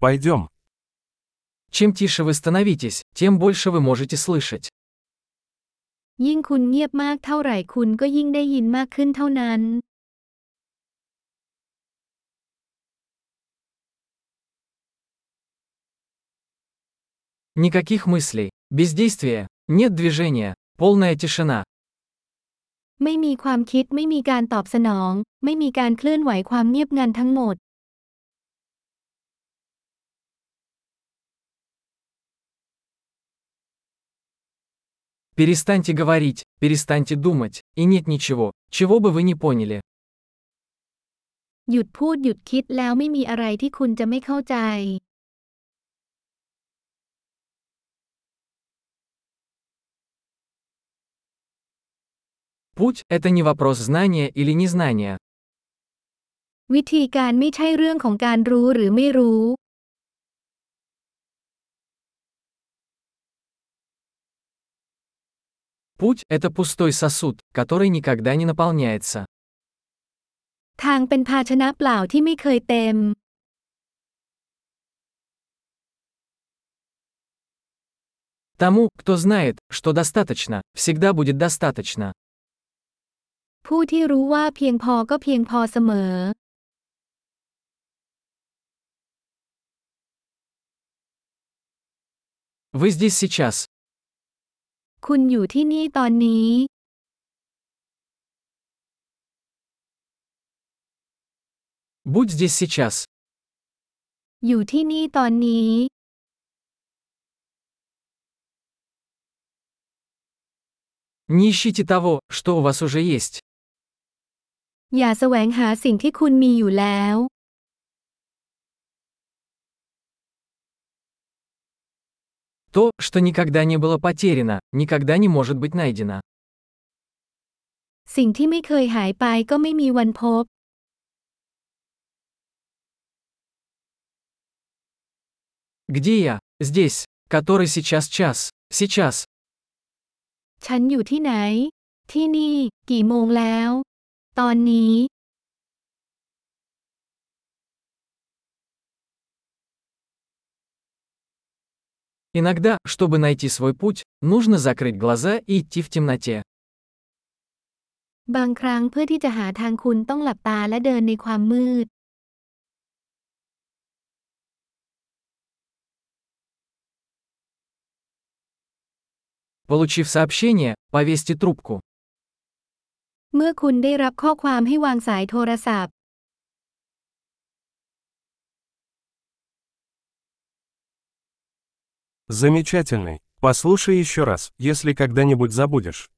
Пойдем. Чем тише вы становитесь, тем больше вы можете слышать. ยิ่งคุณเงียบมากเท่าไหร่คุณก็ยิ่งได้ยินมากขึ้นเท่านั้น Никаких мыслей, бездействия, нет движения, полная тишина. ไม่มีความคิดไม่มีการตอบสนอง ไม่มีการเคลื่อนไหวความเงียบงันทั้งหมด Перестаньте говорить, перестаньте думать, и нет ничего, чего бы вы не поняли. หยุดพูดหยุดคิดแล้วไม่มีอะไรที่คุณจะไม่เข้าใจ Путь – это не вопрос знания или незнания. วิธีการไม่ใช่เรื่องของการรู้หรือไม่รู้ Путь – это пустой сосуд, который никогда не наполняется. ทางเป็นภาชนะเปล่าที่ไม่เคยเต็ม Тому, кто знает, что достаточно, всегда будет достаточно. ผู้ที่รู้ว่าเพียงพอก็เพียงพอเสมอ Вы здесь сейчас. คุณอยู่ที่นี่ตอนนี้ Будь здесь сейчас. อยู่ที่นี่ตอนนี้ Не ищите того, что у вас уже есть. อย่าแสวงหาสิ่งที่คุณมีอยู่แล้ว То, что никогда не было потеряно, никогда не может быть найдено. สิ่งที่ไม่เคยหายไปก็ไม่มีวันพบ Где я? Здесь. Который сейчас час. Сейчас. ฉันอยู่ที่ไหน ที่นี่ กี่โมงแล้ว ตอนนี้ Иногда, чтобы найти свой путь, нужно закрыть глаза и идти в темноте. บางครั้งเพื่อที่จะหาทางคุณต้องหลับตาและเดินในความมืด Получив сообщение, повесьте трубку. เมื่อคุณได้รับข้อความให้วางสายโทรศัพท์ Замечательный. Послушай еще раз, если когда-нибудь забудешь.